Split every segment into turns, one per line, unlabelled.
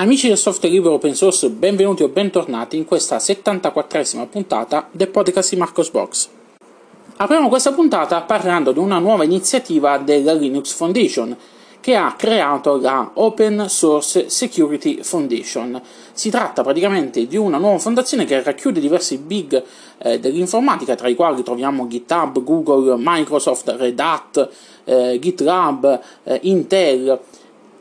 Amici del software libero open source, benvenuti o bentornati in questa 74esima puntata del podcast di Marcos Box. Apriamo questa puntata parlando di una nuova iniziativa della Linux Foundation che ha creato la Open Source Security Foundation. Si tratta praticamente di una nuova fondazione che racchiude diversi big eh, dell'informatica, tra i quali troviamo GitHub, Google, Microsoft, Red Hat, eh, GitLab, eh, Intel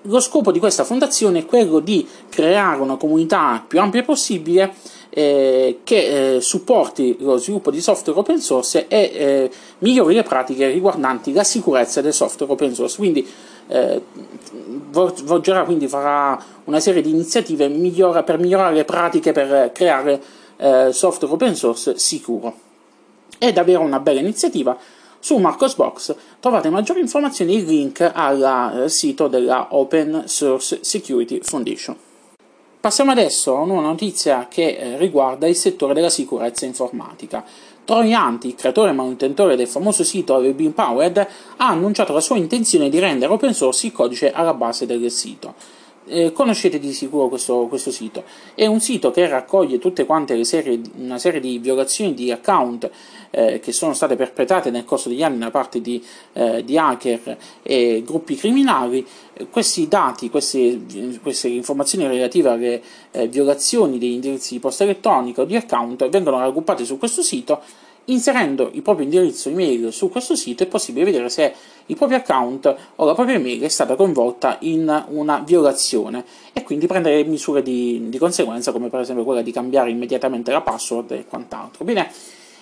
lo scopo di questa fondazione è quello di creare una comunità più ampia possibile eh, che eh, supporti lo sviluppo di software open source e eh, migliori le pratiche riguardanti la sicurezza del software open source. Quindi eh, Volgerà quindi farà una serie di iniziative migliora, per migliorare le pratiche per creare eh, software open source sicuro. È davvero una bella iniziativa su Marcosbox trovate maggiori informazioni e il link al eh, sito della Open Source Security Foundation. Passiamo adesso a una notizia che eh, riguarda il settore della sicurezza informatica. Troy Hunt, creatore e manutentore del famoso sito Have Empowered, ha annunciato la sua intenzione di rendere open source il codice alla base del sito eh, conoscete di sicuro questo, questo, sito. È un sito che raccoglie tutte quante serie, una serie di violazioni di account eh, che sono state perpetrate nel corso degli anni da parte di, eh, di hacker e gruppi criminali. Questi dati, queste, queste informazioni relative alle eh, violazioni degli indirizzi di posta elettronica o di account vengono raggruppate su questo sito Inserendo il proprio indirizzo email su questo sito è possibile vedere se il proprio account o la propria email è stata coinvolta in una violazione e quindi prendere misure di, di conseguenza come per esempio quella di cambiare immediatamente la password e quant'altro. Bene,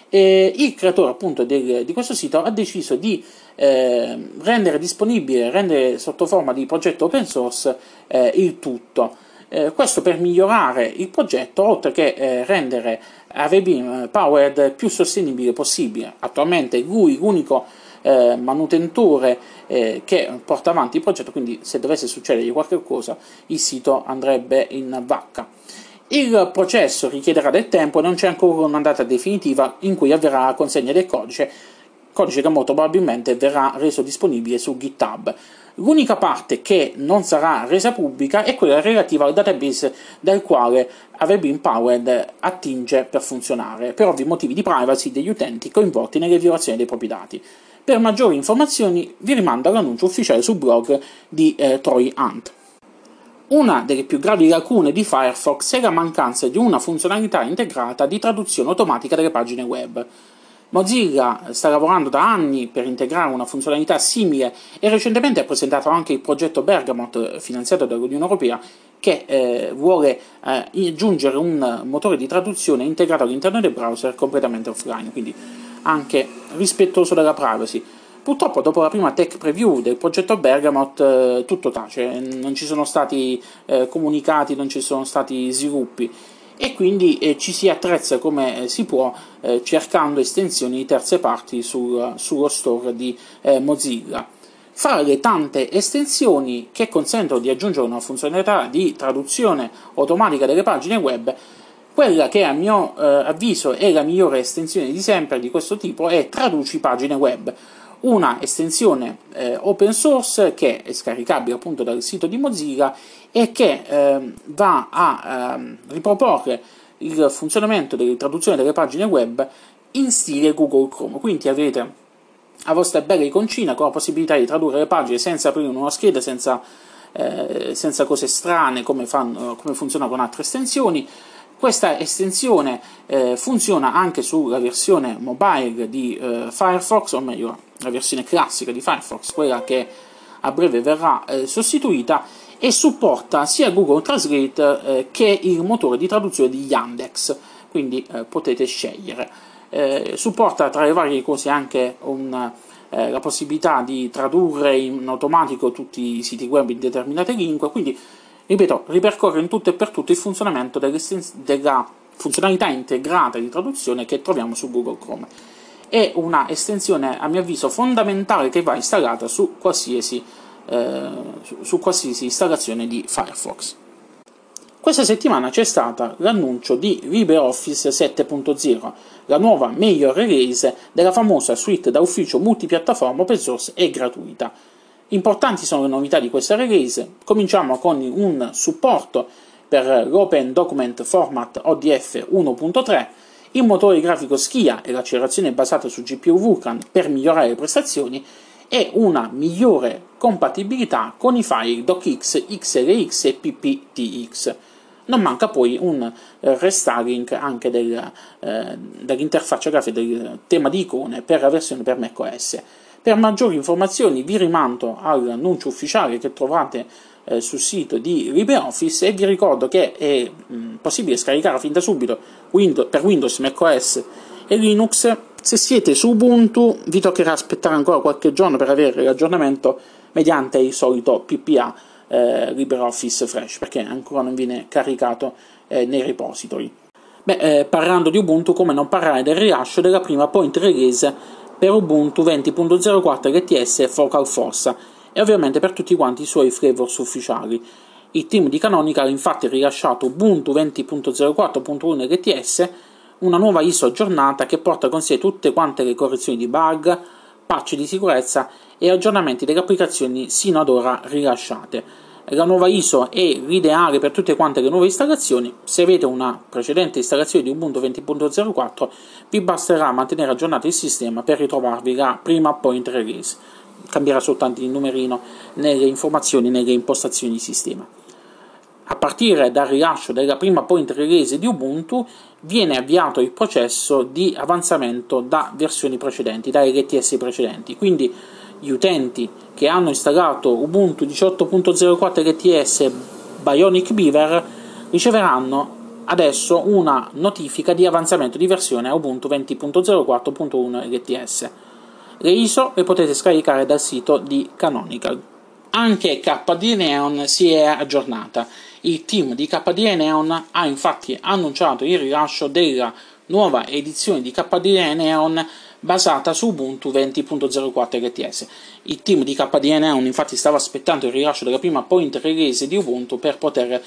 eh, il creatore appunto del, di questo sito ha deciso di eh, rendere disponibile, rendere sotto forma di progetto open source eh, il tutto. Eh, questo per migliorare il progetto, oltre che eh, rendere Avebeam eh, Powered più sostenibile possibile. Attualmente lui l'unico eh, manutentore eh, che porta avanti il progetto, quindi se dovesse succedere qualche cosa il sito andrebbe in vacca. Il processo richiederà del tempo e non c'è ancora una data definitiva in cui avverrà la consegna del codice, codice che molto probabilmente verrà reso disponibile su GitHub. L'unica parte che non sarà resa pubblica è quella relativa al database dal quale Avebe Empowered attinge per funzionare, per ovvi motivi di privacy degli utenti coinvolti nelle violazioni dei propri dati. Per maggiori informazioni vi rimando all'annuncio ufficiale sul blog di eh, Troy Hunt. Una delle più gravi lacune di Firefox è la mancanza di una funzionalità integrata di traduzione automatica delle pagine web. Mozilla sta lavorando da anni per integrare una funzionalità simile e recentemente ha presentato anche il progetto Bergamot finanziato dall'Unione Europea che eh, vuole eh, aggiungere un motore di traduzione integrato all'interno del browser completamente offline, quindi anche rispettoso della privacy. Purtroppo dopo la prima tech preview del progetto Bergamot eh, tutto tace, non ci sono stati eh, comunicati, non ci sono stati sviluppi e quindi eh, ci si attrezza come eh, si può eh, cercando estensioni di terze parti sul, sullo store di eh, Mozilla. Fra le tante estensioni che consentono di aggiungere una funzionalità di traduzione automatica delle pagine web, quella che a mio eh, avviso è la migliore estensione di sempre di questo tipo è Traduci pagine web, una estensione eh, open source che è scaricabile appunto dal sito di Mozilla e che eh, va a eh, riproporre il funzionamento della traduzione delle pagine web in stile Google Chrome. Quindi avete la vostra bella iconcina con la possibilità di tradurre le pagine senza aprire una scheda, senza, eh, senza cose strane come, fanno, come funziona con altre estensioni. Questa estensione eh, funziona anche sulla versione mobile di eh, Firefox, o meglio la versione classica di Firefox, quella che a breve verrà eh, sostituita, e supporta sia Google Translate eh, che il motore di traduzione di Yandex, quindi eh, potete scegliere. Eh, supporta tra le varie cose anche un, eh, la possibilità di tradurre in automatico tutti i siti web in determinate lingue, quindi ripeto, ripercorre in tutto e per tutto il funzionamento della funzionalità integrata di traduzione che troviamo su Google Chrome. È una estensione, a mio avviso, fondamentale che va installata su qualsiasi, eh, su, qualsiasi installazione di Firefox. Questa settimana c'è stato l'annuncio di LibreOffice 7.0, la nuova major release della famosa suite da ufficio multipiattaforma open source e gratuita. Importanti sono le novità di questa release. Cominciamo con un supporto per l'Open Document Format ODF 1.3, il motore grafico Skia e l'accelerazione basata su GPU Vulkan per migliorare le prestazioni e una migliore compatibilità con i file DocX, XLX e PPTX. Non manca poi un eh, restyling anche del, eh, dell'interfaccia grafica del tema di icone per la versione per macOS. Per maggiori informazioni vi rimando all'annuncio ufficiale che trovate eh, sul sito di LibreOffice e vi ricordo che è mh, possibile scaricare fin da subito Windows, per Windows, macOS e Linux. Se siete su Ubuntu vi toccherà aspettare ancora qualche giorno per avere l'aggiornamento mediante il solito PPA eh, LibreOffice Fresh perché ancora non viene caricato eh, nei repository. Beh, eh, parlando di Ubuntu, come non parlare del rilascio della prima point release per Ubuntu 20.04 LTS Focal Fossa e ovviamente per tutti quanti i suoi flavors ufficiali. Il team di Canonical ha infatti rilasciato Ubuntu 20.04.1 LTS, una nuova ISO aggiornata che porta con sé tutte quante le correzioni di bug, patch di sicurezza e aggiornamenti delle applicazioni sino ad ora rilasciate. La nuova ISO è l'ideale per tutte quante le nuove installazioni. Se avete una precedente installazione di Ubuntu 20.04, vi basterà mantenere aggiornato il sistema per ritrovarvi la prima point release. Cambierà soltanto il numerino nelle informazioni, nelle impostazioni di sistema. A partire dal rilascio della prima point release di Ubuntu viene avviato il processo di avanzamento da versioni precedenti, da LTS precedenti. Quindi gli utenti che hanno installato Ubuntu 18.04 LTS Bionic Beaver riceveranno adesso una notifica di avanzamento di versione a Ubuntu 20.04.1 LTS. Le ISO le potete scaricare dal sito di Canonical. Anche KDE Neon si è aggiornata. Il team di KDE Neon ha infatti annunciato il rilascio della nuova edizione di KDE Neon basata su Ubuntu 20.04 LTS. Il team di KDE infatti stava aspettando il rilascio della prima point release di Ubuntu per poter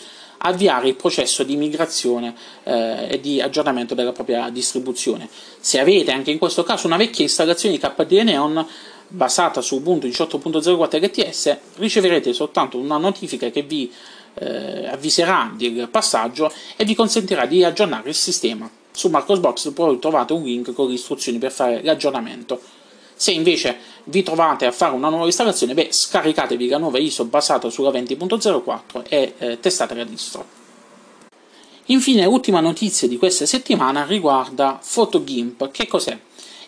avviare il processo di migrazione eh, e di aggiornamento della propria distribuzione. Se avete anche in questo caso una vecchia installazione di KDE Neon basata su Ubuntu 18.04 LTS, riceverete soltanto una notifica che vi eh, avviserà del passaggio e vi consentirà di aggiornare il sistema su Marcosbox trovate un link con le istruzioni per fare l'aggiornamento. Se invece vi trovate a fare una nuova installazione, beh, scaricatevi la nuova ISO basata sulla 20.04 e eh, testate la distro. Infine, l'ultima notizia di questa settimana riguarda PhotoGimp. Che cos'è?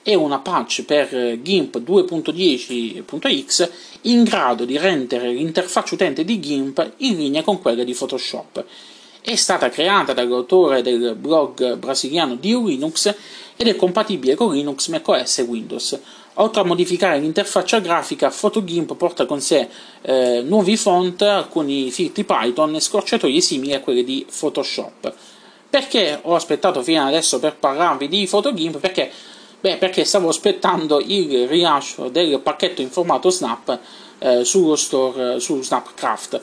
È una patch per GIMP 2.10.x in grado di rendere l'interfaccia utente di GIMP in linea con quella di Photoshop è stata creata dall'autore del blog brasiliano Dio Linux ed è compatibile con Linux, macOS e Windows. Oltre a modificare l'interfaccia grafica, PhotoGimp porta con sé eh, nuovi font, alcuni filtri Python e scorciatoie simili a quelli di Photoshop. Perché ho aspettato fino adesso per parlarvi di PhotoGimp? Perché, beh, perché stavo aspettando il rilascio del pacchetto in formato Snap eh, sullo store, su Snapcraft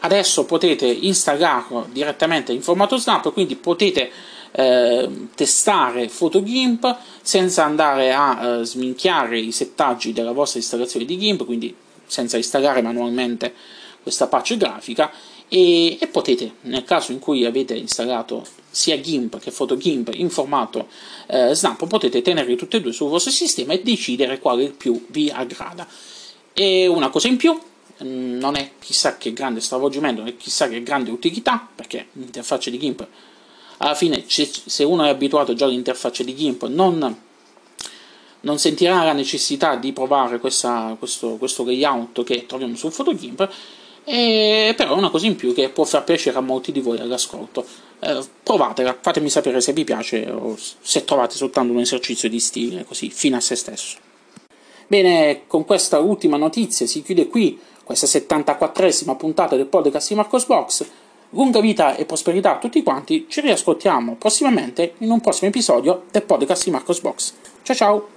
adesso potete installarlo direttamente in formato snap, quindi potete eh, testare PhotoGimp senza andare a eh, sminchiare i settaggi della vostra installazione di GIMP, quindi senza installare manualmente questa patch grafica e, e, potete, nel caso in cui avete installato sia GIMP che PhotoGimp in formato eh, Snap, potete tenerli tutti e due sul vostro sistema e decidere quale più vi aggrada. E una cosa in più, non è chissà che grande stravolgimento, non è chissà che grande utilità, perché l'interfaccia di GIMP alla fine se uno è abituato già all'interfaccia di GIMP non, non sentirà la necessità di provare questa, questo, questo, layout che troviamo sul PhotoGIMP e però è una cosa in più che può far piacere a molti di voi all'ascolto. Eh, provatela, fatemi sapere se vi piace o se trovate soltanto un esercizio di stile così fine a se stesso. Bene con questa ultima notizia si chiude qui questa 74esima puntata del podcast di Marcos Box. Lunga vita e prosperità a tutti quanti, ci riascoltiamo prossimamente in un prossimo episodio del podcast di Marcos Box. Ciao ciao!